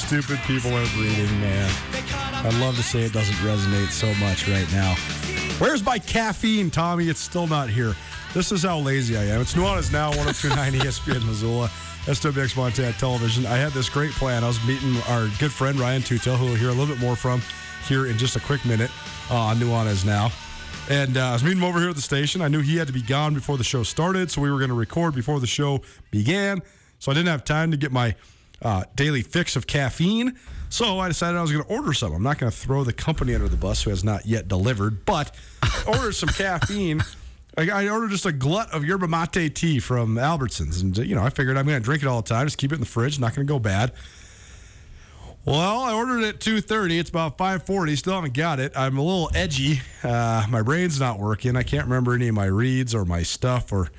Stupid people are breeding, man. I'd love to say it doesn't resonate so much right now. Where's my caffeine, Tommy? It's still not here. This is how lazy I am. It's Nuanez now, 1029 (laughs) ESPN Missoula, SWX Montana Television. I had this great plan. I was meeting our good friend Ryan Tootell, who we'll hear a little bit more from here in just a quick minute uh, on Nuanez now. And uh, I was meeting him over here at the station. I knew he had to be gone before the show started, so we were going to record before the show began. So I didn't have time to get my uh, daily fix of caffeine. So I decided I was going to order some. I'm not going to throw the company under the bus who has not yet delivered, but (laughs) I ordered some caffeine. I, I ordered just a glut of yerba mate tea from Albertsons, and you know I figured I'm going to drink it all the time. Just keep it in the fridge, not going to go bad. Well, I ordered it at 2:30. It's about 5:40. Still haven't got it. I'm a little edgy. Uh, my brain's not working. I can't remember any of my reads or my stuff or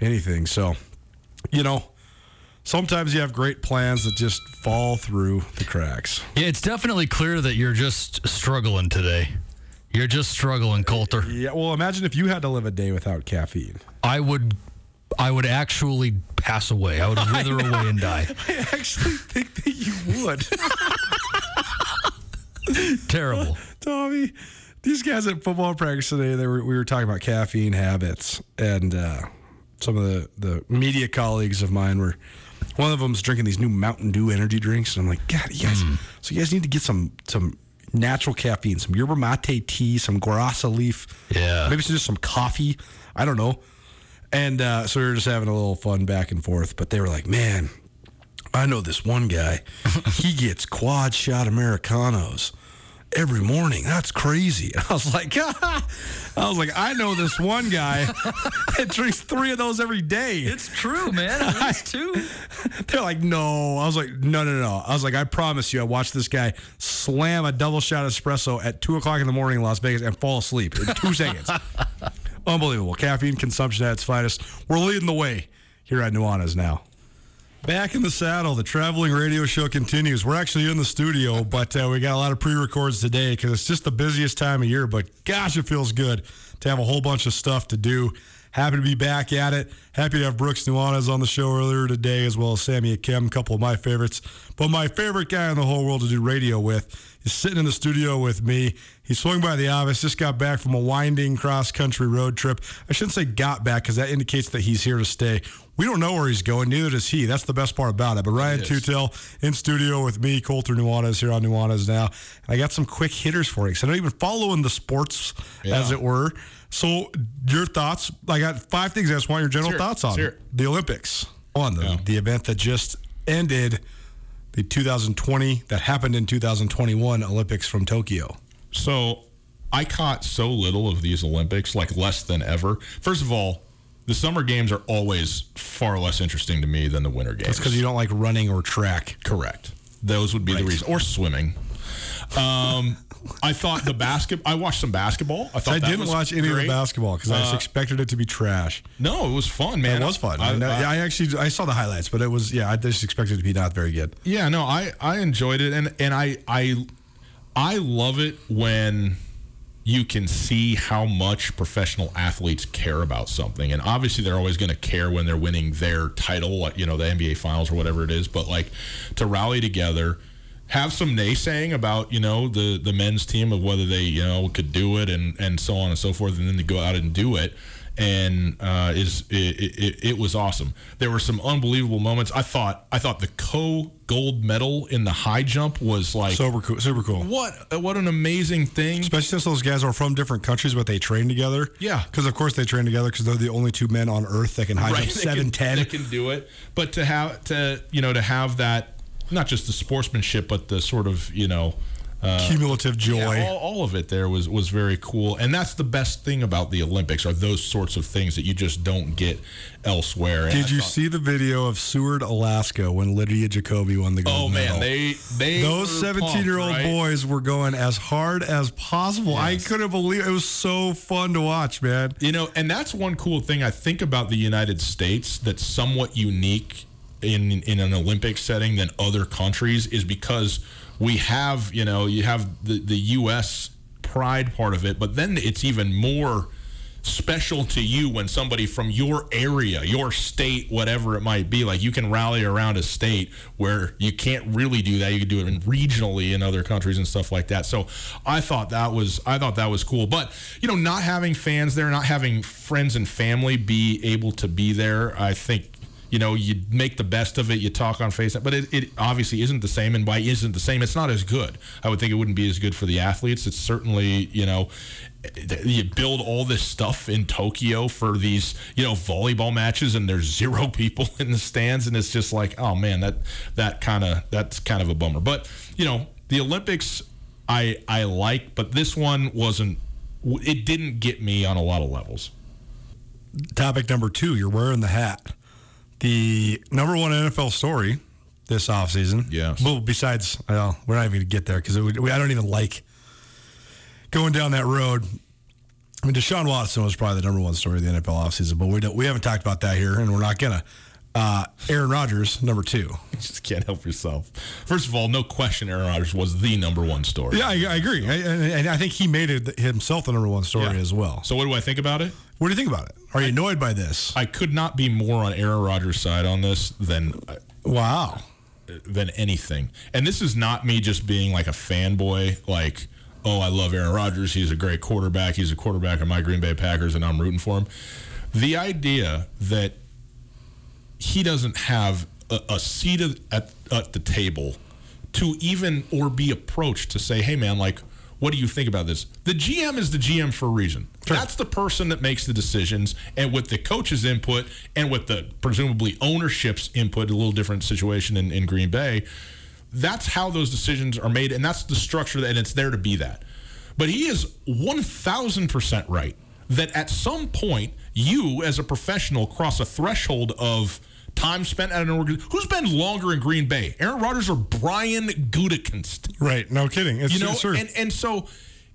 anything. So, you know, sometimes you have great plans that just fall through the cracks. Yeah, it's definitely clear that you're just struggling today. You're just struggling, Colter. Yeah. Well, imagine if you had to live a day without caffeine. I would, I would actually pass away. I would (laughs) wither away and die. (laughs) I actually think that you would, (laughs) Terrible. Tommy. These guys at football practice today, they were we were talking about caffeine habits, and uh, some of the the media colleagues of mine were. One of them's drinking these new Mountain Dew energy drinks, and I'm like, God, you guys. So you guys need to get some some natural caffeine, some yerba mate tea, some guayusa leaf, Yeah. maybe some- just some coffee. I don't know. And uh, so we were just having a little fun back and forth. But they were like, man, I know this one guy. (laughs) he gets quad shot Americanos every morning. That's crazy. (laughs) And I was like, (laughs) I was like, I know this one guy (laughs) that drinks three of those every day. It's true, man. Least two. They're like, no. I was like, no, no, no. I was like, I promise you, I watched this guy slam a double shot espresso at two o'clock in the morning in Las Vegas and fall asleep in two seconds. Unbelievable. Caffeine consumption at its finest. We're leading the way here at Nuanez now. Back in the saddle, the traveling radio show continues. We're actually in the studio, but uh, we got a lot of pre-records today because it's just the busiest time of year. But gosh, it feels good to have a whole bunch of stuff to do. Happy to be back at it. Happy to have Brooks Nuanez on the show earlier today, as well as Sammy Akem, a couple of my favorites. But my favorite guy in the whole world to do radio with is sitting in the studio with me. He swung by the office, just got back from a winding cross country road trip. I shouldn't say got back because that indicates that he's here to stay. We don't know where he's going, neither does he. That's the best part about it. But Ryan Tootell in studio with me, Colter Nuanez here on Nuanez now. And I got some quick hitters for you because I know you've been following the sports, as it were. So, your thoughts? I got five things I just want your general it. thoughts on. It. The Olympics. On the, Yeah. the event that just ended, the 2020, that happened in 2021 Olympics from Tokyo. So I caught so little of these Olympics, like less than ever. First of all, the summer games are always far less interesting to me than the winter games. That's because you don't like running or track. Correct. Those would be the reason, or swimming. Um, I thought the basket. I watched some basketball. I thought I didn't watch any of the basketball because I just Uh, expected it to be trash. No, it was fun, man. it was fun. I, I, I- I actually I saw the highlights, but it was yeah. I just expected it to be not very good. Yeah, no, I I enjoyed it, and and I I I love it when you can see how much professional athletes care about something, and obviously they're always going to care when they're winning their title, you know the NBA Finals or whatever it is. But like to rally together. Have some naysaying about you know the the men's team of whether they you know could do it and and so on and so forth, and then to go out and do it, and uh, is it, it, it was awesome. There were some unbelievable moments. I thought I thought the co gold medal in the high jump was like Super cool. Super cool. what what an amazing thing. Especially since those guys are from different countries, but they train together. Yeah. because of course they train together because they're the only two men on Earth that can high jump (laughs) seven ten. They can do it, but to have to you know to have that not just the sportsmanship, but the sort of you know. Uh, Cumulative joy. Yeah, all, all of it there was was very cool, and that's the best thing about the Olympics are those sorts of things that you just don't get elsewhere. And Did I you thought- see the video of Seward, Alaska, when Lydia Jacoby won the gold Oh medal? man, they they Those 17 year old right? boys were going as hard as possible. I couldn't believe it. It was so fun to watch, man. You know, and that's one cool thing I think about the United States that's somewhat unique in in an Olympic setting than other countries is because we have, you know, you have the the US pride part of it, but then it's even more special to you when somebody from your area, your state, whatever it might be, like you can rally around a state where you can't really do that. You can do it in regionally in other countries and stuff like that. So I thought that was I thought that was cool. But you know, not having fans there, not having friends and family be able to be there, I think you know, you make the best of it. You talk on Facebook, but it, it obviously isn't the same. And by isn't the same, it's not as good. I would think it wouldn't be as good for the athletes. It's certainly, you know, you build all this stuff in Tokyo for these, you know, volleyball matches, and there's zero (laughs) people in the stands, and it's just like, oh man, that that kind of that's kind of a bummer. But you know, the Olympics, I I like, but this one wasn't. It didn't get me on a lot of levels. Topic number two you're wearing the hat. The number one NFL story this offseason. Yes. Well, besides, well, we're not even going to get there because I don't even like going down that road. I mean, Deshaun Watson was probably the number one story of the NFL offseason, but we don't, we haven't talked about that here, and we're not gonna. Uh, Aaron Rodgers, number two. You just can't help yourself. First of all, no question, Aaron Rodgers was the number one story. Yeah, I, I agree, I, and, I think he made it himself the number one story Yeah. as well. So what do I think about it? What do you think about it? Are you annoyed by this? I could not be more on Aaron Rodgers' side on this than Wow. than anything. And this is not me just being like a fanboy, like, oh, I love Aaron Rodgers. He's a great quarterback. He's a quarterback of my Green Bay Packers, and I'm rooting for him. The idea that he doesn't have a, a seat at, at, the table to even or be approached to say, hey, man, like, what do you think about this? The GM is the GM for a reason. That's the person that makes the decisions, and with the coach's input and with the presumably ownership's input, a little different situation in, in Green Bay. That's how those decisions are made, and that's the structure, that, and it's there to be that. But he is 1,000% right that at some point, you as a professional cross a threshold of time spent at an organization. Who's been longer in Green Bay, Aaron Rodgers or Brian Gutekunst? Right. No kidding. It's, you know, true. and and so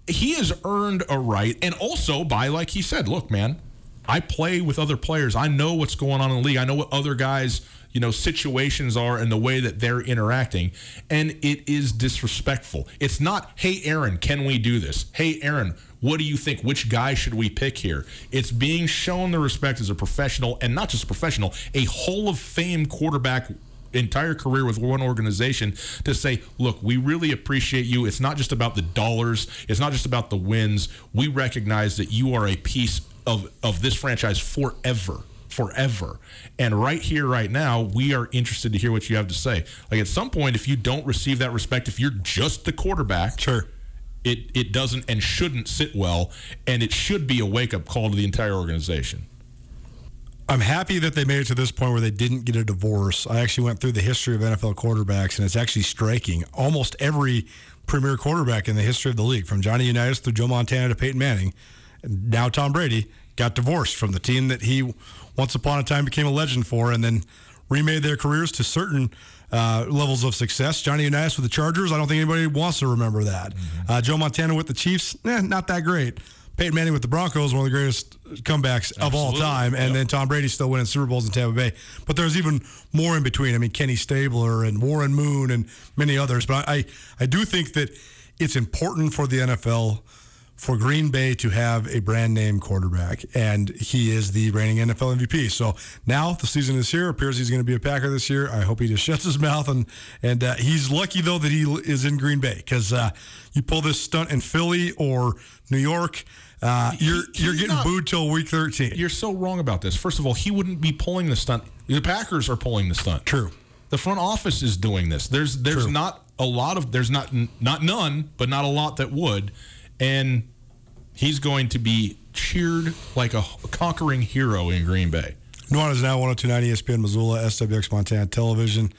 he has earned a right, and also by like he said, look, man, I play with other players. I know what's going on in the league. I know what other guys, you know, situations are and the way that they're interacting, and it is disrespectful. It's not, hey, Aaron, can we do this? Hey, Aaron. What do you think? Which guy should we pick here? It's being shown the respect as a professional, and not just a professional, a Hall of Fame quarterback entire career with one organization to say, look, we really appreciate you. It's not just about the dollars, it's not just about the wins. We recognize that you are a piece of, of this franchise forever. Forever. And right here, right now, we are interested to hear what you have to say. Like at some point, if you don't receive that respect, if you're just the quarterback, sure. It, it doesn't and shouldn't sit well, and it should be a wake up call to the entire organization. I'm happy that they made it to this point where they didn't get a divorce. I actually went through the history of NFL quarterbacks, and it's actually striking. Almost every premier quarterback in the history of the league, from Johnny Unitas through Joe Montana to Peyton Manning, and now Tom Brady, got divorced from the team that he once upon a time became a legend for, and then remade their careers to certain uh, levels of success. Johnny Unitas with the Chargers, I don't think anybody wants to remember that. Mm-hmm. Uh, Joe Montana with the Chiefs, eh, not that great. Peyton Manning with the Broncos, one of the greatest comebacks Absolutely. of all time, and yep. then Tom Brady still winning Super Bowls in Tampa Bay. But there's even more in between. I mean, Kenny Stabler and Warren Moon and many others. But I, I do think that it's important for the NFL for Green Bay to have a brand name quarterback, and he is the reigning NFL MVP. So now the season is here. Appears he's going to be a Packer this year. I hope he just (laughs) shuts his mouth and and uh, he's lucky though that he is in Green Bay because uh, you pull this stunt in Philly or New York. Uh, you're he, you're getting not, booed till week 13. You're so wrong about this. First of all, he wouldn't be pulling the stunt. The Packers are pulling the stunt. True. The front office is doing this. There's there's True. not a lot of there's not not none, but not a lot that would and he's going to be cheered like a conquering hero in Green Bay. Nuanez is now 1029 ESPN Missoula, SWX Montana Television.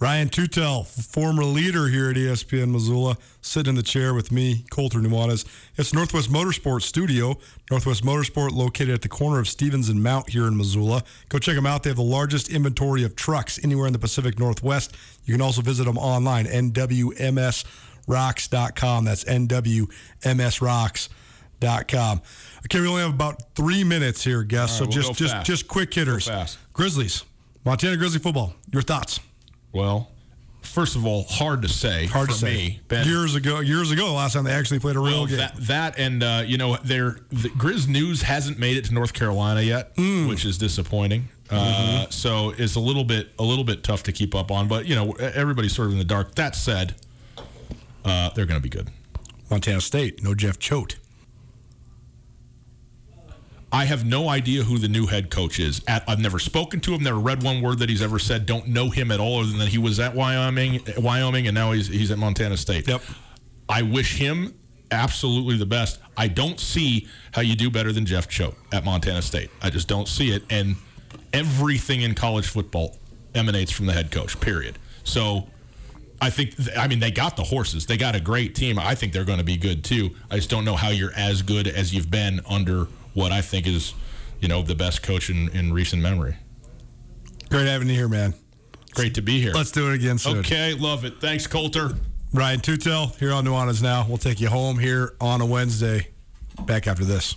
Ryan Tootell, former leader here at ESPN Missoula, sitting in the chair with me, Colter Nuanez. It's Northwest Motorsport Studio. Northwest Motorsport located at the corner of Stevens and Mount here in Missoula. Go check them out. They have the largest inventory of trucks anywhere in the Pacific Northwest. You can also visit them online, nwmsrocks.com. That's nwmsrocks.com. Okay, we only have about three minutes here, guys. Right, so we'll just just just quick hitters. Grizzlies, Montana Grizzly football. Your thoughts? Well, first of all, hard to say. Hard to say. Me, ben. Years ago, years ago, the last time they actually played a real well, game. That, that and uh, you know, their the Grizz news hasn't made it to North Carolina yet, mm. which is disappointing. Mm-hmm. Uh, so it's a little bit a little bit tough to keep up on. But you know, everybody's sort of in the dark. That said, uh, they're going to be good. Montana State, no Jeff Choate. I have no idea who the new head coach is. At, I've never spoken to him, never read one word that he's ever said. Don't know him at all, other than that he was at Wyoming, Wyoming, and now he's he's at Montana State. Yep. I wish him absolutely the best. I don't see how you do better than Jeff Choate at Montana State. I just don't see it. And everything in college football emanates from the head coach. Period. So. I think, I mean, they got the horses. They got a great team. I think they're going to be good too. I just don't know how you're as good as you've been under what I think is, you know, the best coach in, in recent memory. Great having you here, man. Great to be here. Let's do it again soon. Okay, love it. Thanks, Colter. Ryan Tootell here on Nuanez Now. We'll take you home here on a Wednesday. Back after this.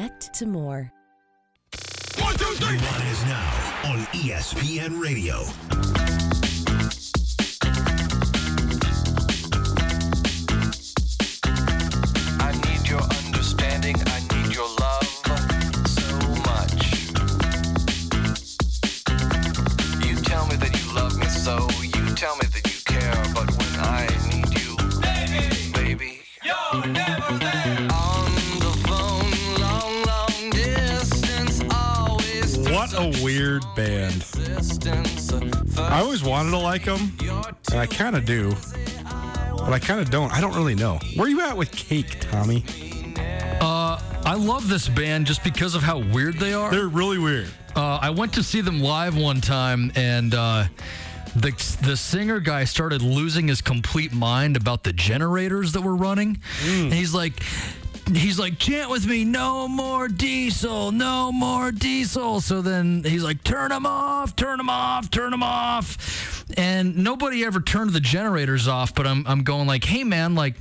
connect to more. One, two, three. Nuanez now on ESPN Radio. Wanted to like them, and I kind of do, but I kind of don't. I don't really know. Where you at with Cake, Tommy? Uh, I love this band just because of how weird they are. They're really weird. Uh, I went to see them live one time, and uh, the the singer guy started losing his complete mind about the generators that were running, and he's like. He's like, chant with me, no more diesel, no more diesel. So then he's like, turn them off, turn them off, turn them off. And nobody ever turned the generators off, but I'm, I'm going like, hey man, like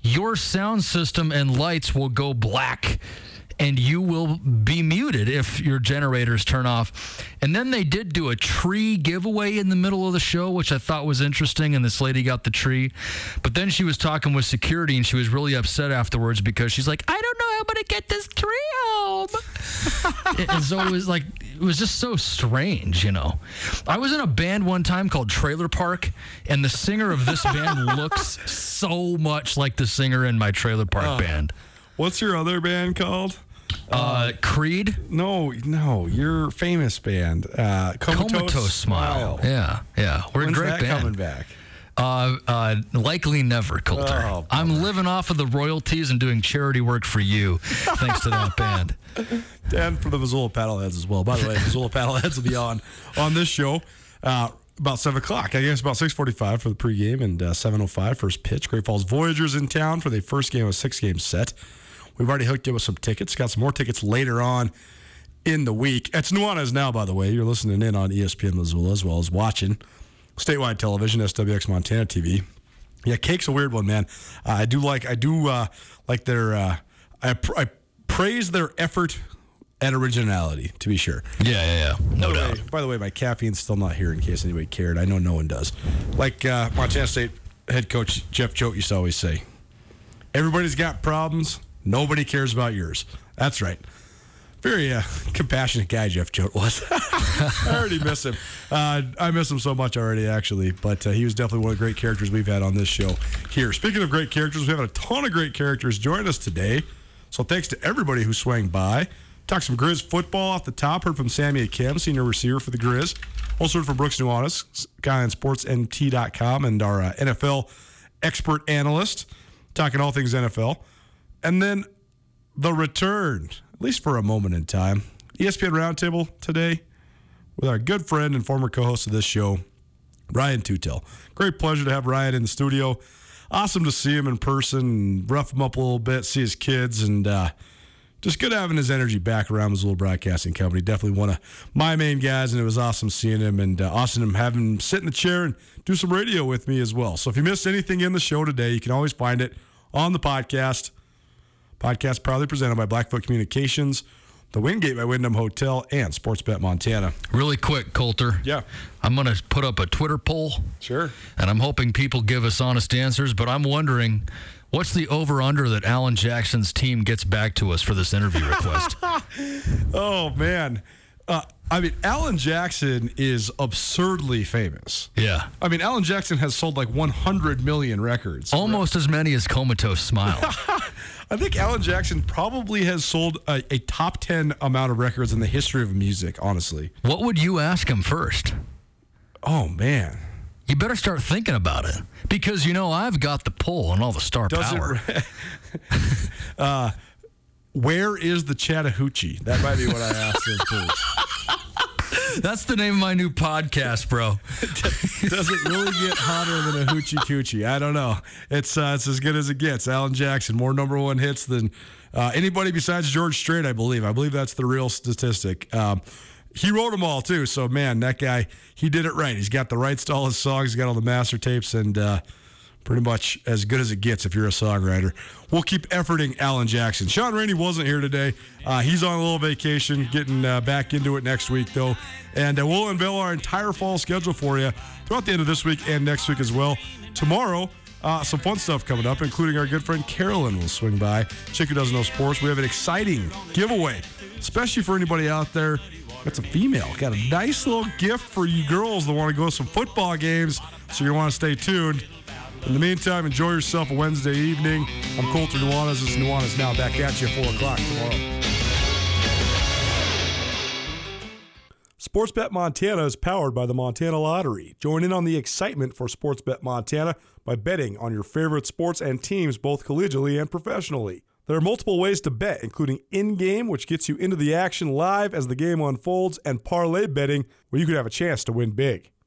your sound system and lights will go black and you will be muted if your generators turn off. And then they did do a tree giveaway in the middle of the show, which I thought was interesting. And this lady got the tree. But then she was talking with security and she was really upset afterwards because she's like, I don't know how I'm going to get this tree home. (laughs) and so it was like, it was just so strange, you know. I was in a band one time called Trailer Park, and the singer of this band (laughs) looks so much like the singer in my Trailer Park oh. band. What's your other band called? Uh, Creed, No, no, your famous band, uh, Comatose, Comatose Smile. Yeah, yeah, we're When's a great that band. coming back? Uh, uh, likely never, Colter. Oh, I'm living off of the royalties and doing charity work for you, thanks to that band. (laughs) and for the Missoula Paddleheads as well. By the way, Missoula Paddleheads will be on on this show uh, about seven o'clock. I guess about six forty-five for the pregame and uh, seven o five first pitch. Great Falls Voyagers in town for the first game of a six-game set. We've already hooked you with some tickets. Got some more tickets later on in the week. It's Nuanez now, by the way. You're listening in on ESPN Missoula as well as watching statewide television, SWX Montana TV. Yeah, cake's a weird one, man. Uh, I do like I do uh, like their uh, I, pr- I praise their effort and originality to be sure. Yeah, yeah, yeah. No by, the doubt. way, by the way, my caffeine's still not here in case anybody cared. I know no one does. Like uh, Montana State head coach Jeff Choate used to always say, "Everybody's got problems. Nobody cares about yours." That's right. Very uh, compassionate guy, Jeff Choate was. (laughs) I already miss him. Uh, I miss him so much already, actually. But uh, he was definitely one of the great characters we've had on this show here. Speaking of great characters, we have a ton of great characters join us today. So thanks to everybody who swung by. Talked some Grizz football off the top. Heard from Sammy Akem, senior receiver for the Grizz. Also heard from Brooks Nuanez, guy on sportsnt.com, and our uh, NFL expert analyst, talking all things NFL. And then the return, at least for a moment in time, ESPN Roundtable today with our good friend and former co-host of this show, Ryan Tootell. Great pleasure to have Ryan in the studio. Awesome to see him in person rough him up a little bit, see his kids, and uh, just good having his energy back around Missoula Broadcasting Company. Definitely one of my main guys, and it was awesome seeing him and uh, awesome him having him sit in the chair and do some radio with me as well. So if you missed anything in the show today, you can always find it on the podcast. Podcast proudly presented by Blackfoot Communications, the Wingate by Wyndham Hotel, and Sportsbet Montana. Really quick, Colter. Yeah. I'm going to put up a Twitter poll, Sure. and I'm hoping people give us honest answers, but I'm wondering what's the over under that Alan Jackson's team gets back to us for this interview request? (laughs) Oh man, uh, I mean, Alan Jackson is absurdly famous. yeah. I mean, Alan Jackson has sold like 100 million records. Almost as many as Comatose Smile. (laughs) I think Alan Jackson probably has sold a, a top 10 amount of records in the history of music. Honestly. what would you ask him first? Oh man, You better start thinking about it because you know I've got the pull and all the star does power. it? (laughs) uh, where is the Chattahoochee? That might be what I asked him first. (laughs) That's the name of my new podcast, bro. (laughs) Does it really get hotter than a hoochie coochie? I don't know. It's uh, it's as good as it gets. Alan Jackson, more number one hits than uh, anybody besides George Strait, I believe. I believe that's the real statistic. Um, he wrote them all too. So man, that guy, he did it right. He's got the rights to all his songs. He's got all the master tapes, and uh, pretty much as good as it gets if you're a songwriter. We'll keep efforting Alan Jackson. Sean Rainey wasn't here today. Uh, he's on a little vacation, getting uh, back into it next week, though. And uh, we'll unveil our entire fall schedule for you throughout the end of this week and next week as well. Tomorrow, uh, some fun stuff coming up, including our good friend Carolyn will swing by. Chick who doesn't know sports. We have an exciting giveaway, especially for anybody out there that's a female. Got a nice little gift for you girls that want to go to some football games, so to want to stay tuned. In the meantime, enjoy yourself a Wednesday evening. I'm Colter Nuanez. This is Nuanez Now. Back at you at 4 o'clock tomorrow. Sportsbet Montana is powered by the Montana Lottery. Join in on the excitement for Sportsbet Montana by betting on your favorite sports and teams both collegially and professionally. There are multiple ways to bet, including in game, which gets you into the action live as the game unfolds, and parlay betting, where you could have a chance to win big.